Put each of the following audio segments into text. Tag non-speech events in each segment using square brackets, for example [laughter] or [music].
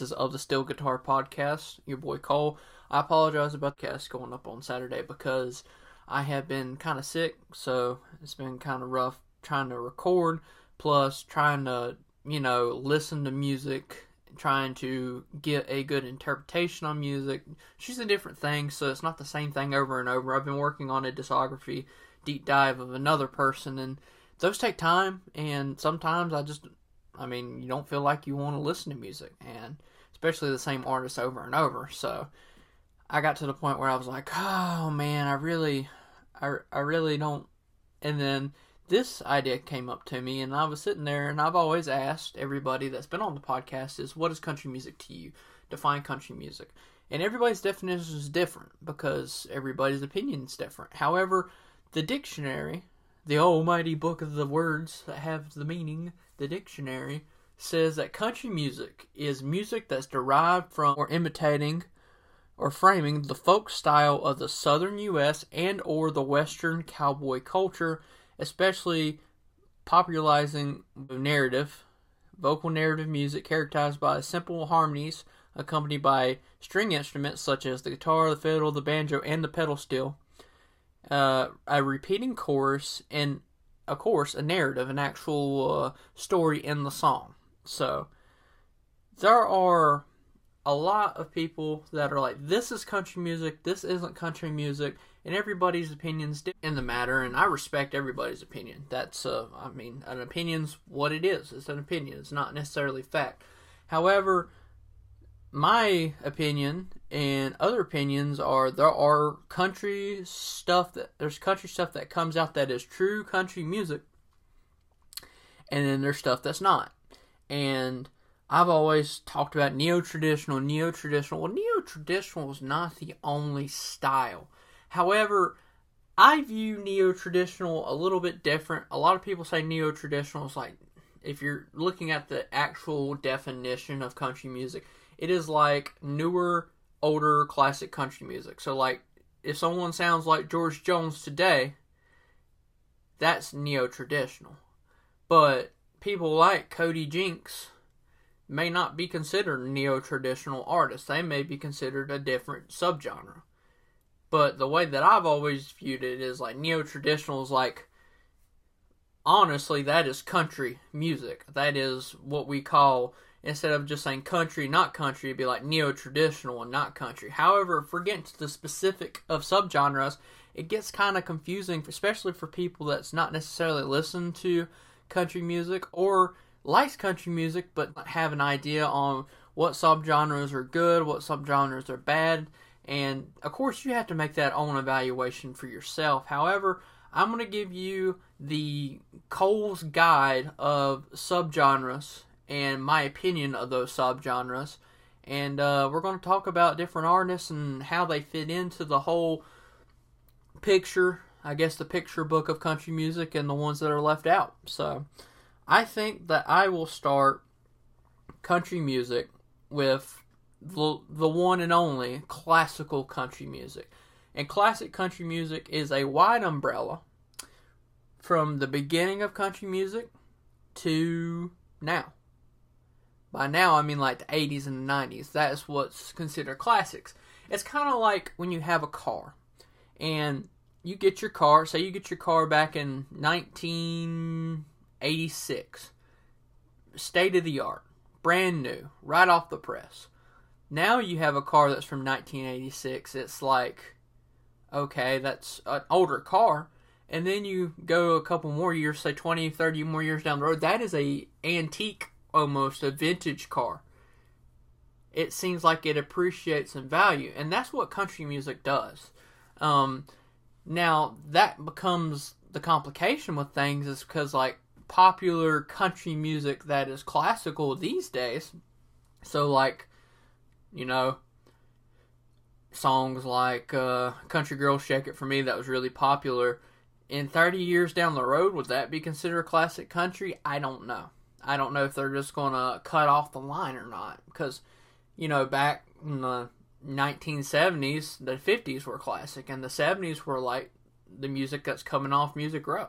is Of the Steel Guitar Podcast, your boy Cole. I apologize about the cast going up on Saturday because I have been kind of sick, so it's been kind of rough trying to record, plus trying to, you know, listen to music, trying to get a good interpretation on music. Just a different thing, so it's not the same thing over and over. I've been working on a discography deep dive of another person, and those take time, and sometimes I just I mean, you don't feel like you want to listen to music, and especially the same artist over and over. So I got to the point where I was like, oh man, I really, I, I really don't. And then this idea came up to me, and I was sitting there, and I've always asked everybody that's been on the podcast is, what is country music to you? Define country music. And everybody's definition is different because everybody's opinion is different. However, the dictionary, the almighty book of the words that have the meaning, the dictionary, says that country music is music that's derived from or imitating or framing the folk style of the southern US and or the western cowboy culture, especially popularizing narrative, vocal narrative music characterized by simple harmonies accompanied by string instruments such as the guitar, the fiddle, the banjo, and the pedal steel. Uh, a repeating chorus and of course, a narrative, an actual uh, story in the song. So there are a lot of people that are like, this is country music, this isn't country music, and everybody's opinions in the matter, and I respect everybody's opinion. That's, uh, I mean, an opinion's what it is. It's an opinion. It's not necessarily fact. However, my opinion and other opinions are there are country stuff that there's country stuff that comes out that is true country music and then there's stuff that's not and i've always talked about neo-traditional neo-traditional well neo-traditional is not the only style however i view neo-traditional a little bit different a lot of people say neo-traditional is like if you're looking at the actual definition of country music it is like newer older classic country music. So like if someone sounds like George Jones today, that's neo traditional. But people like Cody Jinks may not be considered neo traditional artists. They may be considered a different subgenre. But the way that I've always viewed it is like neo traditional is like honestly that is country music. That is what we call instead of just saying country, not country, be like neo traditional and not country. However, if we're getting to the specific of subgenres, it gets kind of confusing, especially for people that's not necessarily listened to country music or likes country music but have an idea on what subgenres are good, what subgenres are bad. And of course, you have to make that own evaluation for yourself. However, I'm going to give you the Cole's guide of subgenres and my opinion of those subgenres. And uh, we're going to talk about different artists and how they fit into the whole picture, I guess the picture book of country music and the ones that are left out. So I think that I will start country music with the, the one and only classical country music. And classic country music is a wide umbrella from the beginning of country music to now. By now, I mean like the 80s and the 90s. That's what's considered classics. It's kind of like when you have a car and you get your car, say you get your car back in 1986, state of the art, brand new, right off the press. Now you have a car that's from 1986. It's like, okay, that's an older car. And then you go a couple more years, say 20, 30 more years down the road, that is a antique almost a vintage car. It seems like it appreciates in value, and that's what country music does. Um, now that becomes the complication with things is because like popular country music that is classical these days, so like you know songs like uh, "Country Girl Shake It for Me" that was really popular. In 30 years down the road, would that be considered classic country? I don't know. I don't know if they're just to cut off the line or not because you know back in the 1970s, the 50s were classic, and the 70s were like the music that's coming off Music Row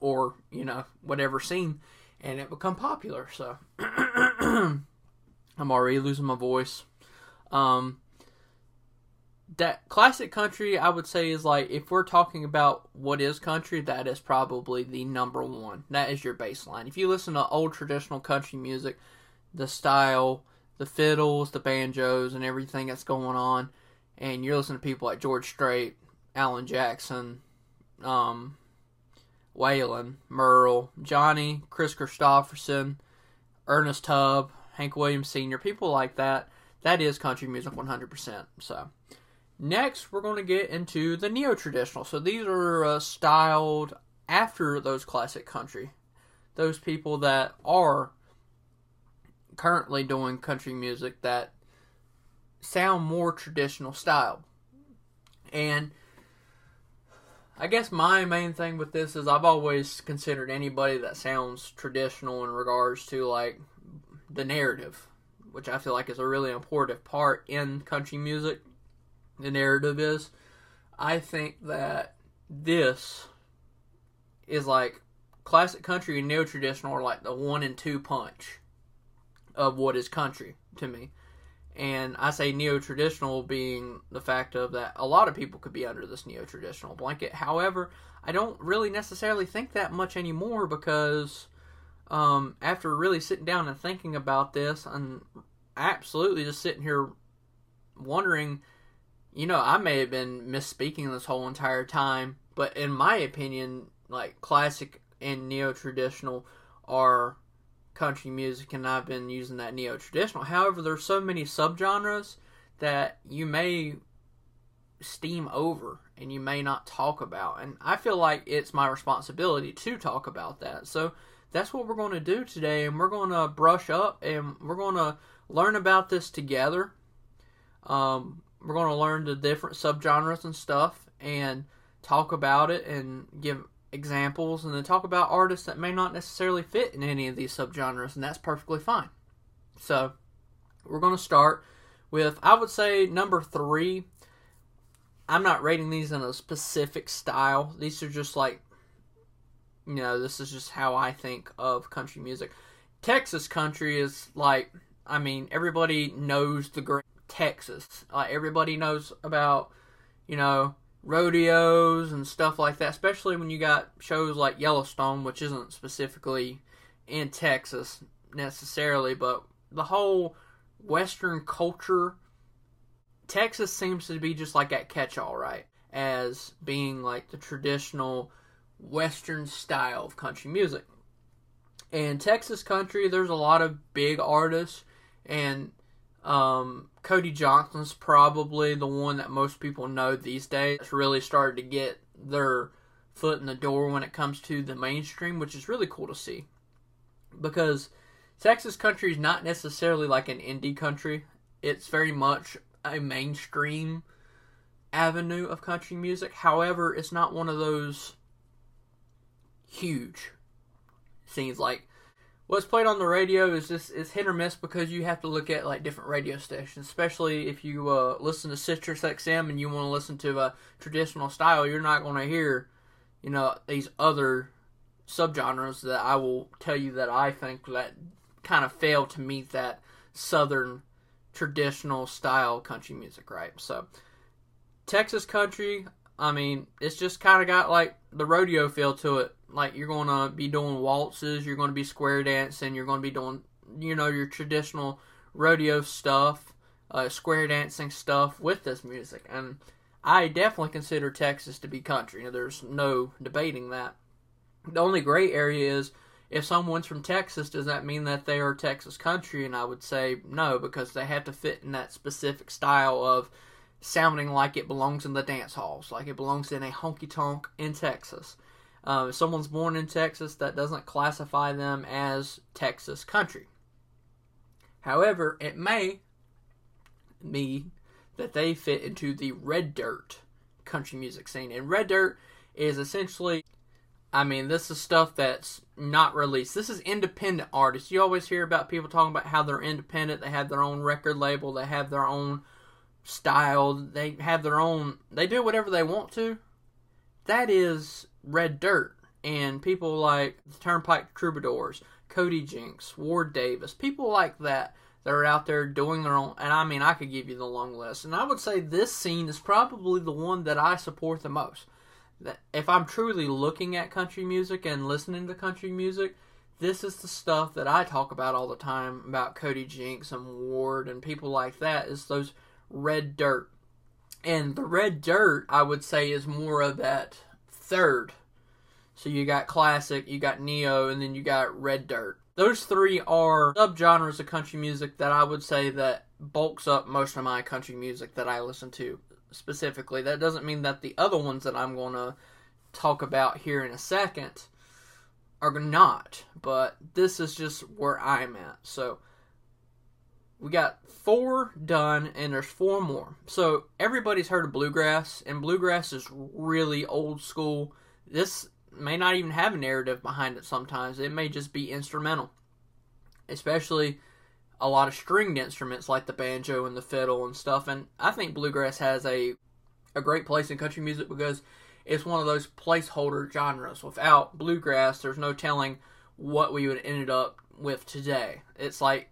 or you know whatever scene, and it become popular. So [clears throat] I'm already losing my voice. Um, that classic country, I would say, is like if we're talking about what is country, that is probably the number one. That is your baseline. If you listen to old traditional country music, the style, the fiddles, the banjos, and everything that's going on, and you're listening to people like George Strait, Alan Jackson, um, Waylon, Merle, Johnny, Kris Kristofferson, Ernest Tubb, Hank Williams Sr., people like that. That is country music 100%. So, next we're going to get into the neo traditional. So, these are uh, styled after those classic country. Those people that are currently doing country music that sound more traditional style. And I guess my main thing with this is I've always considered anybody that sounds traditional in regards to like the narrative, which I feel like is a really important part in country music. The narrative is I think that this is like classic country and neo traditional are like the one and two punch of what is country to me. And I say neo traditional being the fact of that a lot of people could be under this neo traditional blanket. However, I don't really necessarily think that much anymore because um, after really sitting down and thinking about this and absolutely just sitting here wondering, you know, I may have been misspeaking this whole entire time, but in my opinion, like classic and neo traditional are country music, and I've been using that neo traditional. However, there's so many subgenres that you may steam over and you may not talk about. And I feel like it's my responsibility to talk about that. So that's what we're going to do today, and we're going to brush up and we're going to learn about this together. Um, we're going to learn the different subgenres and stuff and talk about it and give examples and then talk about artists that may not necessarily fit in any of these subgenres, and that's perfectly fine. So, we're going to start with, I would say, number three. I'm not rating these in a specific style. These are just like, you know, this is just how I think of country music. Texas country is like, I mean, everybody knows the great Texas. Like, everybody knows about, you know, rodeos and stuff like that, especially when you got shows like Yellowstone, which isn't specifically in Texas necessarily, but the whole Western culture, Texas seems to be just like that catch all, right? As being like the traditional Western style of country music. And Texas country, there's a lot of big artists, and um, Cody Johnson's probably the one that most people know these days. It's really started to get their foot in the door when it comes to the mainstream, which is really cool to see. Because Texas country is not necessarily like an indie country, it's very much a mainstream avenue of country music. However, it's not one of those huge scenes like what's played on the radio is just is hit or miss because you have to look at like different radio stations especially if you uh, listen to Sirius XM and you want to listen to a traditional style you're not going to hear you know these other subgenres that I will tell you that I think that kind of fail to meet that southern traditional style country music right? So Texas country I mean it's just kind of got like the rodeo feel to it like you're going to be doing waltzes, you're going to be square dancing, you're going to be doing you know your traditional rodeo stuff, uh, square dancing stuff with this music, and I definitely consider Texas to be country. There's no debating that. The only gray area is if someone's from Texas, does that mean that they are Texas country? And I would say no, because they have to fit in that specific style of sounding like it belongs in the dance halls, like it belongs in a honky tonk in Texas. Uh, if someone's born in Texas, that doesn't classify them as Texas country. However, it may be that they fit into the red dirt country music scene. And red dirt is essentially, I mean, this is stuff that's not released. This is independent artists. You always hear about people talking about how they're independent, they have their own record label, they have their own style, they have their own, they do whatever they want to. That is Red Dirt and people like the Turnpike Troubadours, Cody Jinks, Ward Davis, people like that that are out there doing their own. And I mean, I could give you the long list. And I would say this scene is probably the one that I support the most. If I'm truly looking at country music and listening to country music, this is the stuff that I talk about all the time about Cody Jinks and Ward and people like that. Is those red dirt. And the red dirt, I would say, is more of that third. So you got classic, you got neo, and then you got red dirt those three are subgenres of country music that I would say that bulks up most of my country music that I listen to specifically. That doesn't mean that the other ones that I'm going to talk about here in a second are not, but this is just where I'm at. So we got four done, and there's four more. So everybody's heard of bluegrass, and bluegrass is really old school. This may not even have a narrative behind it sometimes. It may just be instrumental. Especially a lot of stringed instruments like the banjo and the fiddle and stuff. And I think bluegrass has a a great place in country music because it's one of those placeholder genres. Without bluegrass, there's no telling what we would ended up with today. It's like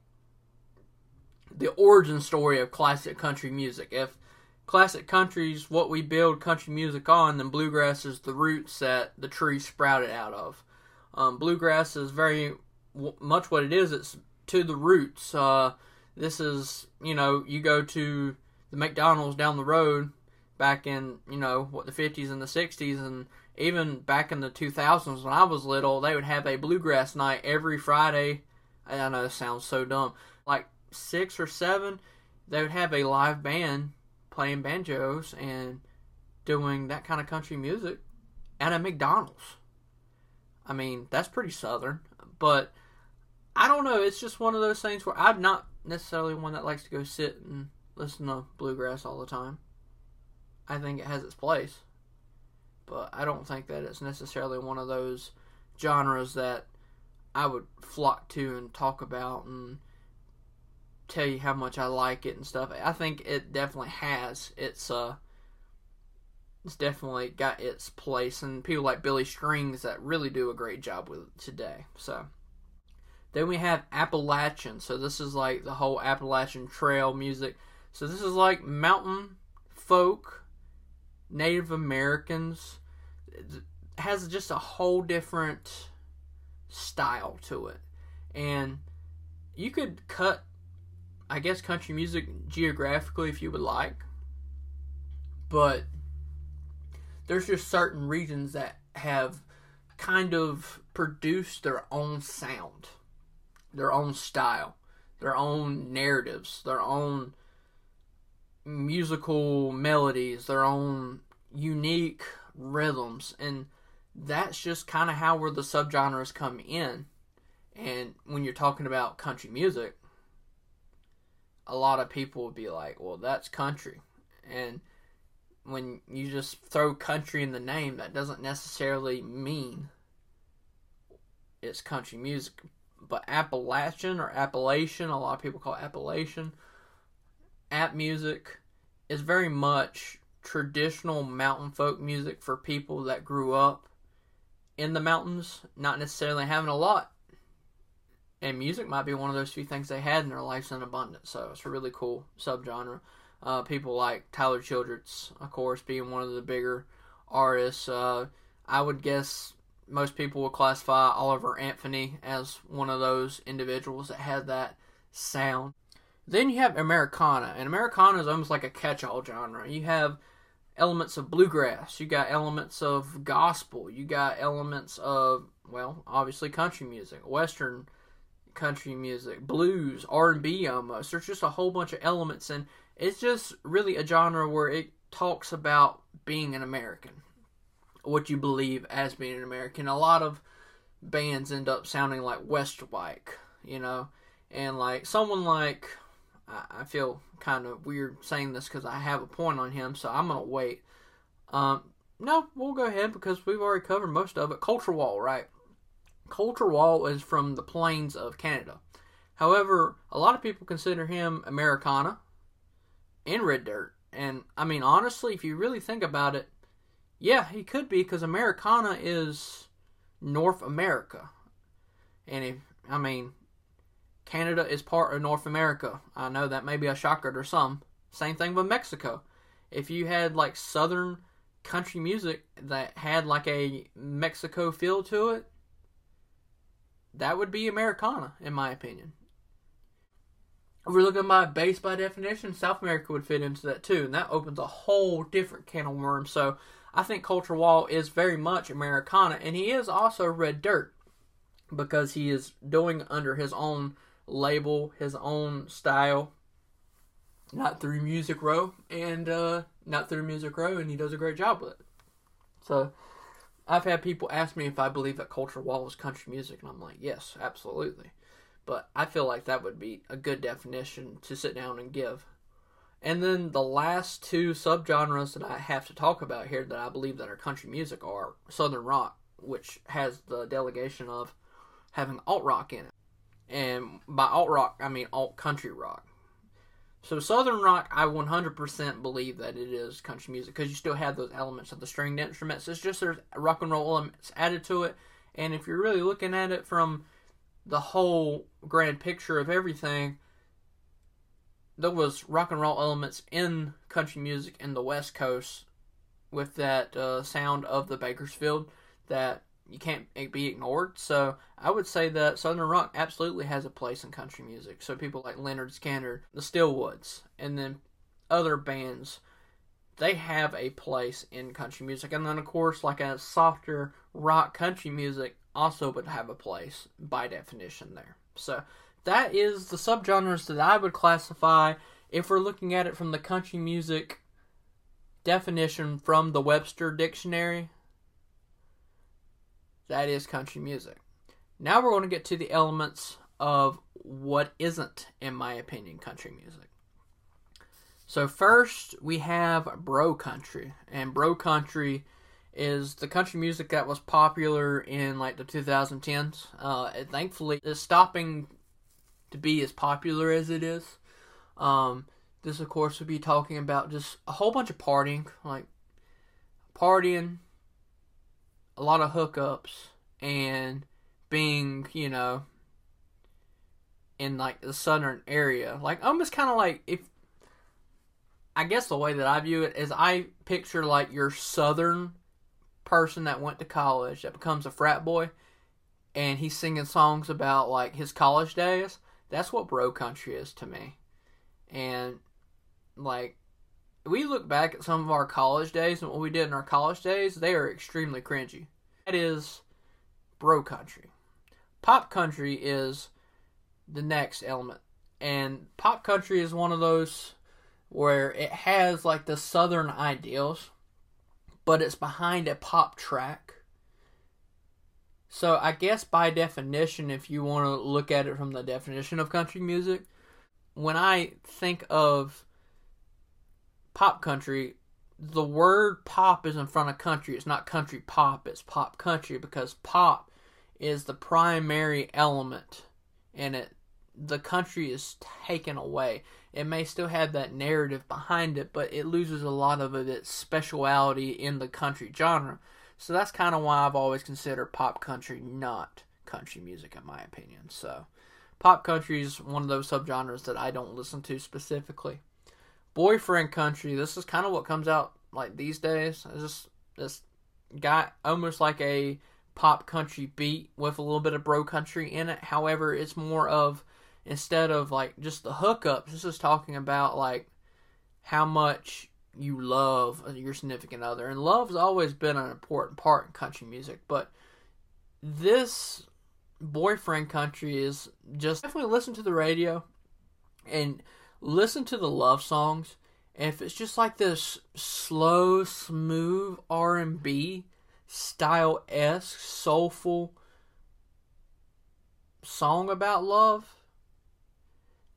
the origin story of classic country music. If classic country's what we build country music on, then bluegrass is the roots that the tree sprouted out of. Um, bluegrass is very w- much what it is. It's to the roots. Uh, this is, you know, you go to the McDonald's down the road back in, you know, what the 50s and the 60s, and even back in the 2000s when I was little, they would have a bluegrass night every Friday. I know this sounds so dumb. Like six or seven, they would have a live band playing banjos and doing that kind of country music at a McDonald's. I mean, that's pretty southern, but I don't know. It's just one of those things where I'm not necessarily one that likes to go sit and listen to bluegrass all the time. I think it has its place, but I don't think that it's necessarily one of those genres that I would flock to and talk about and tell you how much I like it and stuff. I think it definitely has its uh it's definitely got its place and people like Billy Strings that really do a great job with it today. So then we have Appalachian. So this is like the whole Appalachian Trail music. So this is like mountain folk, Native Americans. It has just a whole different style to it. And you could cut I guess country music geographically if you would like. But there's just certain regions that have kind of produced their own sound, their own style, their own narratives, their own musical melodies, their own unique rhythms. And that's just kind of how where the subgenres come in. And when you're talking about country music, a lot of people would be like, well, that's country. And when you just throw country in the name, that doesn't necessarily mean it's country music. But Appalachian or Appalachian, a lot of people call Appalachian, app music is very much traditional mountain folk music for people that grew up in the mountains, not necessarily having a lot and music might be one of those few things they had in their lives in abundance. So it's a really cool subgenre. Uh, people like Tyler Childers, of course, being one of the bigger artists. Uh, I would guess most people would classify Oliver Anthony as one of those individuals that had that sound. Then you have Americana, and Americana is almost like a catch-all genre. You have elements of bluegrass, you got elements of gospel, you got elements of well, obviously country music, western country music, blues, R and B almost. There's just a whole bunch of elements, and it's just really a genre where it talks about being an American, what you believe as being an American. A lot of bands end up sounding like Westwike, you know, and like someone like I feel kind of weird saying this because I have a point on him, so I'm gonna wait. Um, no, we'll go ahead because we've already covered most of it. Colter Wall, right? Colter Wall is from the plains of Canada. However, a lot of people consider him Americana and Red Dirt. And I mean, honestly, if you really think about it, yeah, he could be because Americana is North America. And if, I mean, Canada is part of North America. I know that may be a shocker to some. Same thing with Mexico. If you had like southern country music that had like a Mexico feel to it, that would be Americana, in my opinion. If we're looking by base by definition, South America would fit into that too, and that opens a whole different can of worms. So I think Colter Wall is very much Americana, and he is also Red Dirt because he is doing under his own label, his own style, not through Music Row, and uh, not through Music Row, and he does a great job with it. So I've had people ask me if I believe that Colter Wall is country music, and I'm like, yes, absolutely. But I feel like that would be a good definition to sit down and give. And then the last two subgenres that I have to talk about here that I believe that are country music are Southern rock, which has the delegation of having alt rock in it. And by alt rock, I mean alt country rock. So Southern rock, I 100% believe that it is country music because you still have those elements of the stringed instruments. It's just there's rock and roll elements added to it. And if you're really looking at it from the whole grand picture of everything, there was rock and roll elements in country music in the West Coast with that uh, sound of the Bakersfield that you can't be ignored. So I would say that Southern rock absolutely has a place in country music. So people like Lynyrd Skynyrd, the Stillwoods, and then other bands, they have a place in country music. And then of course, like a softer rock country music also would have a place by definition there. So that is the subgenres that I would classify if we're looking at it from the country music definition from the Webster Dictionary that is country music. Now we're going to get to the elements of what isn't, in my opinion, country music. So first we have bro country, and bro country is the country music that was popular in like the 2010s. Uh, thankfully, it's stopping to be as popular as it is. Um, this, of course, would be talking about just a whole bunch of partying, like partying, a lot of hookups and being, you know, in like the southern area. Like almost kind of like if I guess the way that I view it is I picture like your southern person that went to college that becomes a frat boy and he's singing songs about like his college days. That's what bro country is to me. And like we look back at some of our college days and what we did in our college days, they are extremely cringy. That is bro country. Pop country is the next element. And pop country is one of those where it has like the southern ideals, but it's behind a pop track. So I guess by definition, if you want to look at it from the definition of country music, when I think of pop country, the word pop is in front of country. It's not country pop, it's pop country because pop is the primary element in it. The country is taken away. It may still have that narrative behind it, but it loses a lot of its speciality in the country genre. So that's kind of why I've always considered pop country not country music, in my opinion. So, pop country is one of those subgenres that I don't listen to specifically boyfriend country. This is kind of what comes out like these days. It's just this guy almost like a pop country beat with a little bit of bro country in it. However, it's more of instead of like just the hookups. This is talking about like how much you love your significant other, and love's always been an important part in country music. But this boyfriend country is just definitely listen to the radio and listen to the love songs. And if it's just like this slow, smooth R and B style esque, soulful song about love,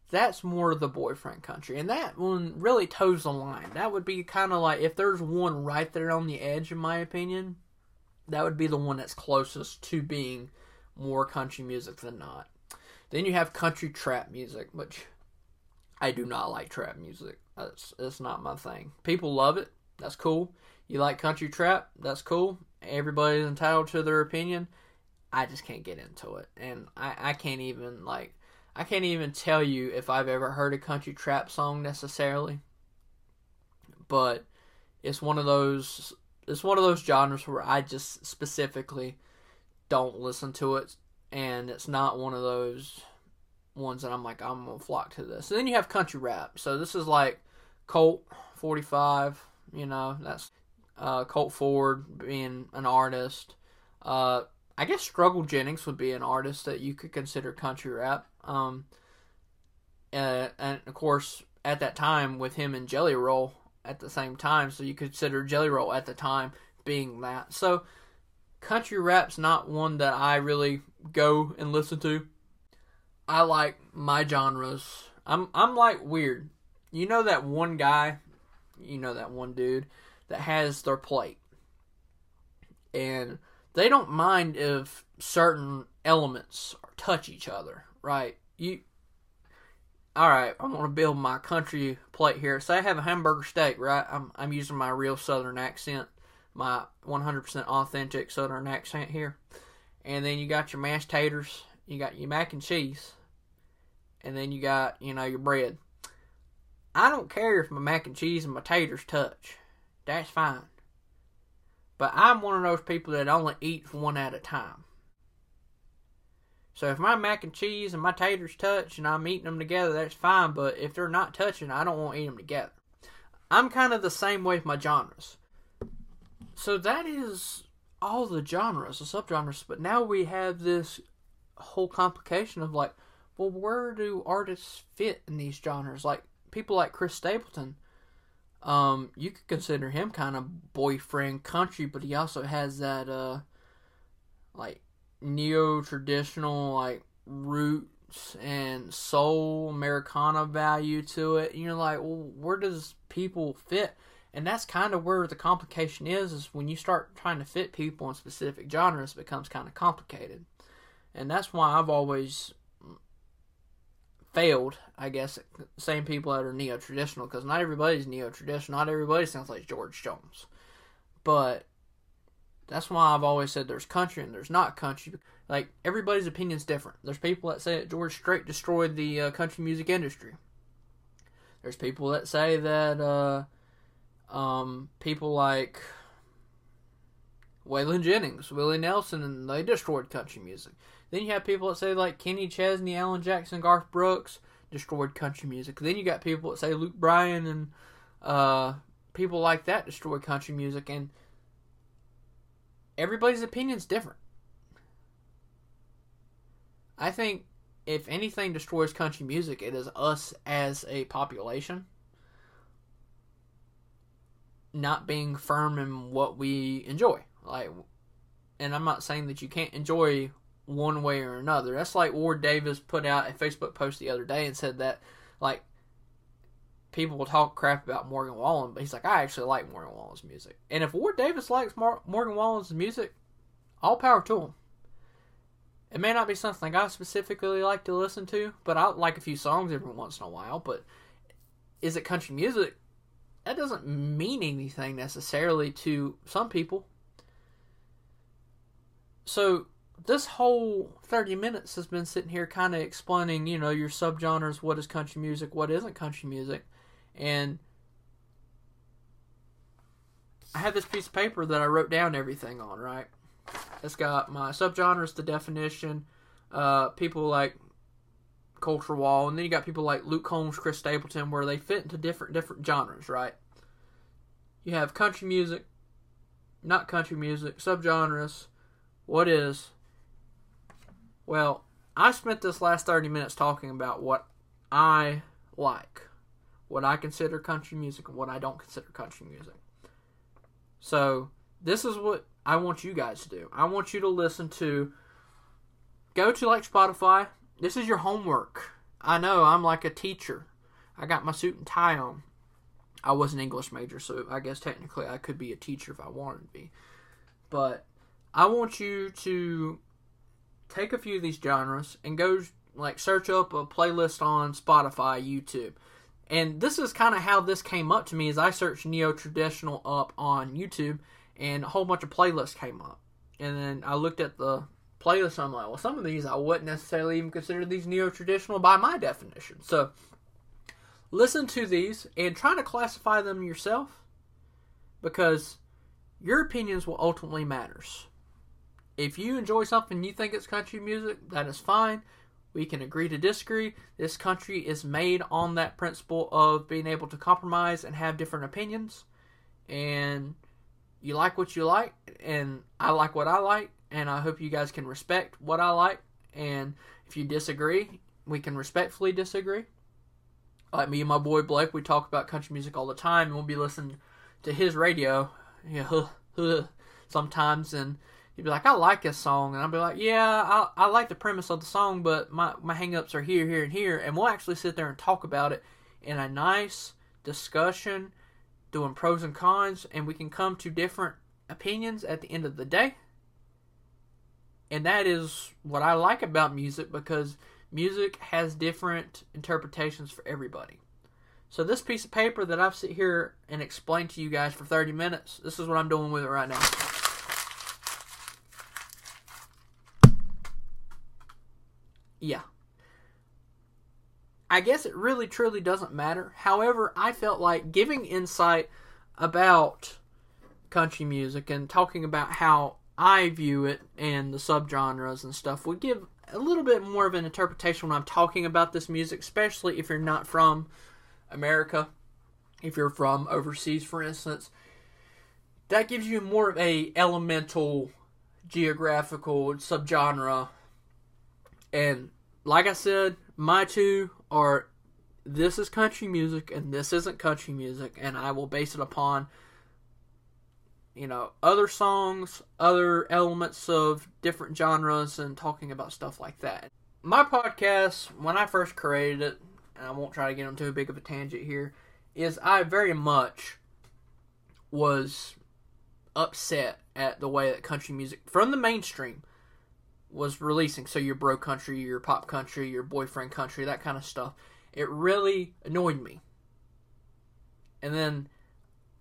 that's more the boyfriend country. And that one really toes the line. That would be kind of like if there's one right there on the edge, in my opinion, that would be the one that's closest to being more country music than not. Then you have country trap music, which I do not like trap music. That's that's not my thing. People love it. That's cool. You like country trap? That's cool. Everybody's entitled to their opinion. I just can't get into it, and I I can't even like. I can't even tell you if I've ever heard a country trap song necessarily, but it's one of those it's one of those genres where I just specifically don't listen to it, and it's not one of those ones that I'm like I'm gonna flock to this. And then you have country rap, so this is like Colt 45, you know, that's uh, Colt Ford being an artist. Uh, I guess Struggle Jennings would be an artist that you could consider country rap. Um, uh, and of course, at that time, with him and Jelly Roll at the same time, so you consider Jelly Roll at the time being that. So, country rap's not one that I really go and listen to. I like my genres. I'm I'm like weird. You know that one guy, you know that one dude that has their plate. And they don't mind if certain elements touch each other, right? You all right, I'm gonna build my country plate here. Say I have a hamburger steak, right? I'm I'm using my real Southern accent, my 100% authentic Southern accent here, and then you got your mashed taters, you got your mac and cheese, and then you got you know your bread. I don't care if my mac and cheese and my taters touch that's fine. But I'm one of those people that only eats one at a time. So if my mac and cheese and my taters touch and I'm eating them together, that's fine. But if they're not touching, I don't want to eat them together. I'm kind of the same way with my genres. So that is all the genres, the subgenres. But now we have this whole complication of like, well, where do artists fit in these genres? Like people like Chris Stapleton um, you could consider him kind of boyfriend country, but he also has that uh, like neo traditional like roots and soul Americana value to it. And you're like, well, where does people fit? And that's kind of where the complication is. Is when you start trying to fit people in specific genres, it becomes kind of complicated. And that's why I've always failed, I guess, same people that are neo traditional, because not everybody's neo traditional. Not everybody sounds like George Jones. But that's why I've always said there's country and there's not country. Like, everybody's opinion's different. There's people that say that George Strait destroyed the uh, country music industry. There's people that say that uh, um, people like Waylon Jennings, Willie Nelson, and they destroyed country music. Then you have people that say like Kenny Chesney, Alan Jackson, Garth Brooks destroyed country music. Then you got people that say Luke Bryan and uh, people like that destroyed country music, and everybody's opinion's different. I think if anything destroys country music, it is us as a population not being firm in what we enjoy. Like, and I'm not saying that you can't enjoy one way or another. That's like Ward Davis put out a Facebook post the other day and said that like people will talk crap about Morgan Wallen, but he's like, I actually like Morgan Wallen's music. And if Ward Davis likes Mar- Morgan Wallen's music, all power to him. It may not be something I specifically like to listen to, but I like a few songs every once in a while. But is it country music? That doesn't mean anything necessarily to some people. So this whole 30 minutes has been sitting here kind of explaining, you know, your subgenres, what is country music, what isn't country music. And I have this piece of paper that I wrote down everything on, right? It's got my subgenres, the definition, uh, people like Colter Wall, and then you got people like Luke Combs, Chris Stapleton, where they fit into different different genres, right? You have country music, not country music, subgenres, what is, well, I spent this last 30 minutes talking about what I like, what I consider country music, and what I don't consider country music. So, this is what I want you guys to do. I want you to listen to, go to like Spotify. This is your homework. I know I'm like a teacher. I got my suit and tie on. I was an English major, so I guess technically I could be a teacher if I wanted to be. But I want you to take a few of these genres and go like search up a playlist on Spotify, YouTube. And this is kind of how this came up to me as I searched neo traditional up on YouTube and a whole bunch of playlists came up. And then I looked at the playlist. I'm like, well, some of these I wouldn't necessarily even consider these neo traditional by my definition. So listen to these and try to classify them yourself because your opinions will ultimately matters. If you enjoy something you think it's country music, that is fine. We can agree to disagree. This country is made on that principle of being able to compromise and have different opinions. And you like what you like, and I like what I like, and I hope you guys can respect what I like. And if you disagree, we can respectfully disagree. Like me and my boy Blake, we talk about country music all the time, and we'll be listening to his radio, yeah, [laughs] sometimes, and he'd be like, "I like this song," and I'd be like, "Yeah, I, I like the premise of the song, but my my hangups are here, here, and here," and we'll actually sit there and talk about it in a nice discussion, doing pros and cons, and we can come to different opinions at the end of the day. And that is what I like about music because music has different interpretations for everybody. So this piece of paper that I've sit here and explained to you guys for 30 minutes, this is what I'm doing with it right now. Yeah. I guess it really truly doesn't matter. However, I felt like giving insight about country music and talking about how I view it and the subgenres and stuff would give a little bit more of an interpretation when I'm talking about this music, especially if you're not from America, if you're from overseas, for instance. That gives you more of a elemental geographical subgenre. And like I said, my two are this is country music and this isn't country music, and I will base it upon you know, other songs, other elements of different genres, and talking about stuff like that. My podcast, when I first created it, and I won't try to get into a big of a tangent here, is I very much was upset at the way that country music from the mainstream was releasing. So your bro country, your pop country, your boyfriend country, that kind of stuff. It really annoyed me. And then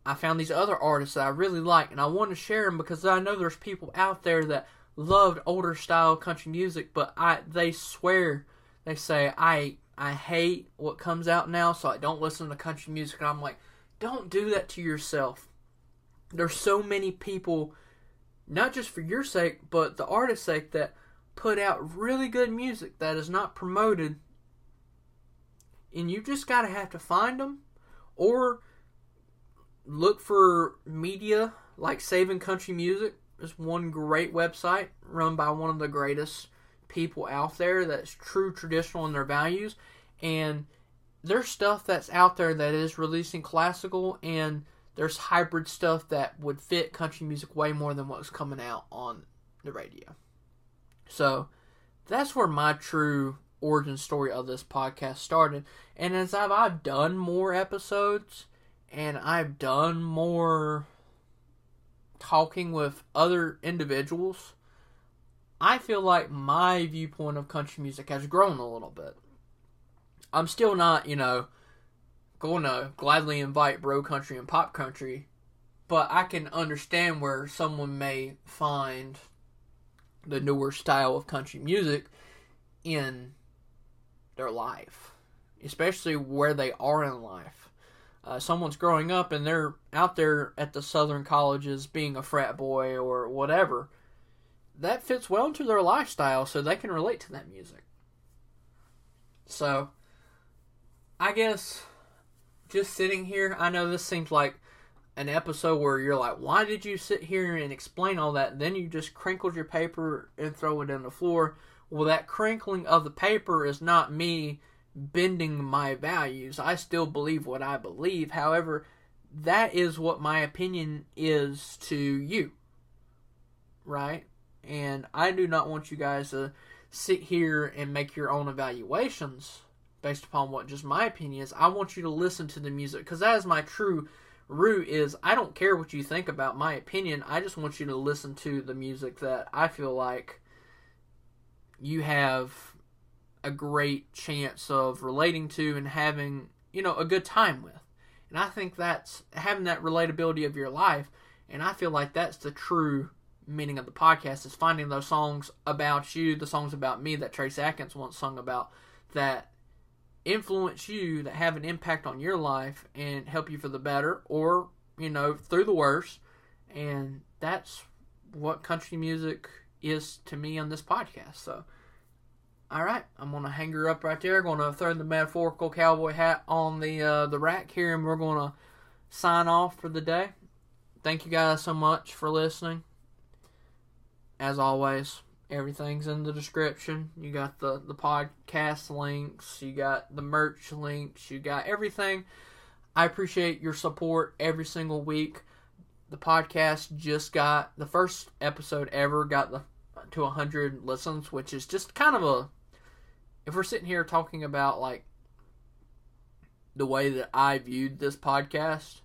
I found these other artists that I really like, and I want to share them because I know there's people out there that loved older style country music, but I they swear they say I I hate what comes out now, so I don't listen to country music. And I'm like, don't do that to yourself. There's so many people, not just for your sake, but the artist's sake, that put out really good music that is not promoted, and you just gotta have to find them, or look for media like Saving Country Music. is one great website run by one of the greatest people out there that's true traditional in their values. And there's stuff that's out there that is releasing classical, and there's hybrid stuff that would fit country music way more than what's coming out on the radio. So that's where my true origin story of this podcast started. And as I've, I've done more episodes, and I've done more talking with other individuals, I feel like my viewpoint of country music has grown a little bit. I'm still not, you know, to gladly invite bro country and pop country, but I can understand where someone may find the newer style of country music in their life, especially where they are in life uh, someone's growing up and they're out there at the southern colleges being a frat boy or whatever, that fits well into their lifestyle so they can relate to that music. So, I guess just sitting here, I know this seems like an episode where you're like, why did you sit here and explain all that? Then you just crinkled your paper and throw it on the floor. Well, that crinkling of the paper is not me bending my values. I still believe what I believe. However, that is what my opinion is to you. Right? And I do not want you guys to sit here and make your own evaluations based upon what just my opinion is. I want you to listen to the music because that is my true root is I don't care what you think about my opinion. I just want you to listen to the music that I feel like you have a great chance of relating to and having, you know, a good time with. And I think that's having that relatability of your life. And I feel like that's the true meaning of the podcast is finding those songs about you, the songs about me that Trace Atkins once sung about that influence you, that have an impact on your life and help you for the better or, you know, through the worse. And that's what country music is to me on this podcast. So, all right, I'm gonna hang her up right there. Gonna throw the metaphorical cowboy hat on the uh, the rack here, and we're gonna sign off for the day. Thank you guys so much for listening. As always, everything's in the description. You got the the podcast links, you got the merch links, you got everything. I appreciate your support every single week. The podcast just got the first episode ever got the to 100 listens, which is just kind of a if we're sitting here talking about like the way that I viewed this podcast,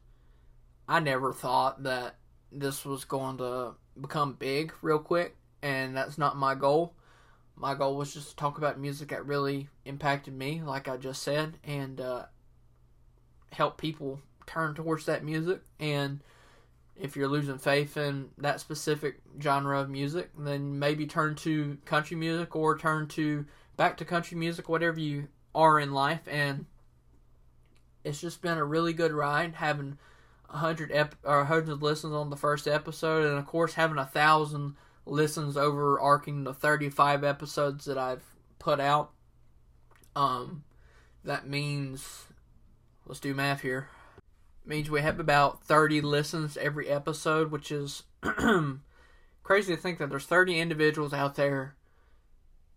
I never thought that this was going to become big real quick, and that's not my goal. My goal was just to talk about music that really impacted me, like I just said, and uh, help people turn towards that music. And if you're losing faith in that specific genre of music, then maybe turn to country music or turn to back to country music, whatever you are in life. And it's just been a really good ride having a hundred ep- or hundred listens on the first episode, and of course having a thousand listens overarching the 35 episodes that I've put out. Um, that means let's do math here. means we have about 30 listens every episode, which is [clears throat] crazy to think that there's 30 individuals out there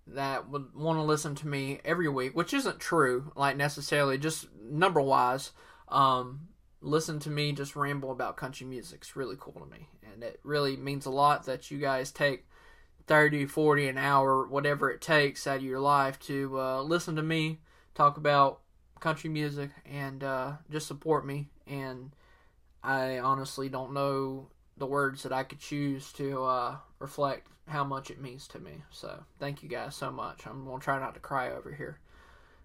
that would want to listen to me every week, which isn't true, like necessarily, just number wise. Um, listen to me just ramble about country music. It's really cool to me. And it really means a lot that you guys take 30, 40, an hour, whatever it takes out of your life to uh, listen to me talk about country music and uh, just support me. And I honestly don't know the words that I could choose to uh, reflect how much it means to me. So thank you guys so much. I'm gonna try not to cry over here.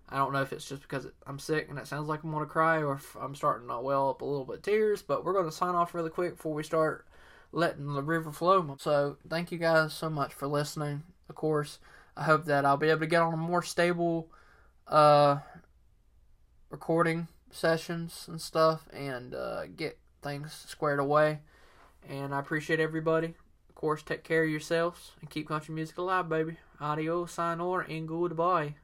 I don't know if it's just because I'm sick and it sounds like I'm gonna cry, or if I'm starting to well up a little bit tears. But we're gonna sign off really quick before we start letting the river flow. So thank you guys so much for listening. Of course, I hope that I'll be able to get on a more stable uh, recording sessions and stuff and uh, get things squared away. And I appreciate everybody Of course, take care of yourselves and keep country music alive, baby. Adios, sayonara, and goodbye.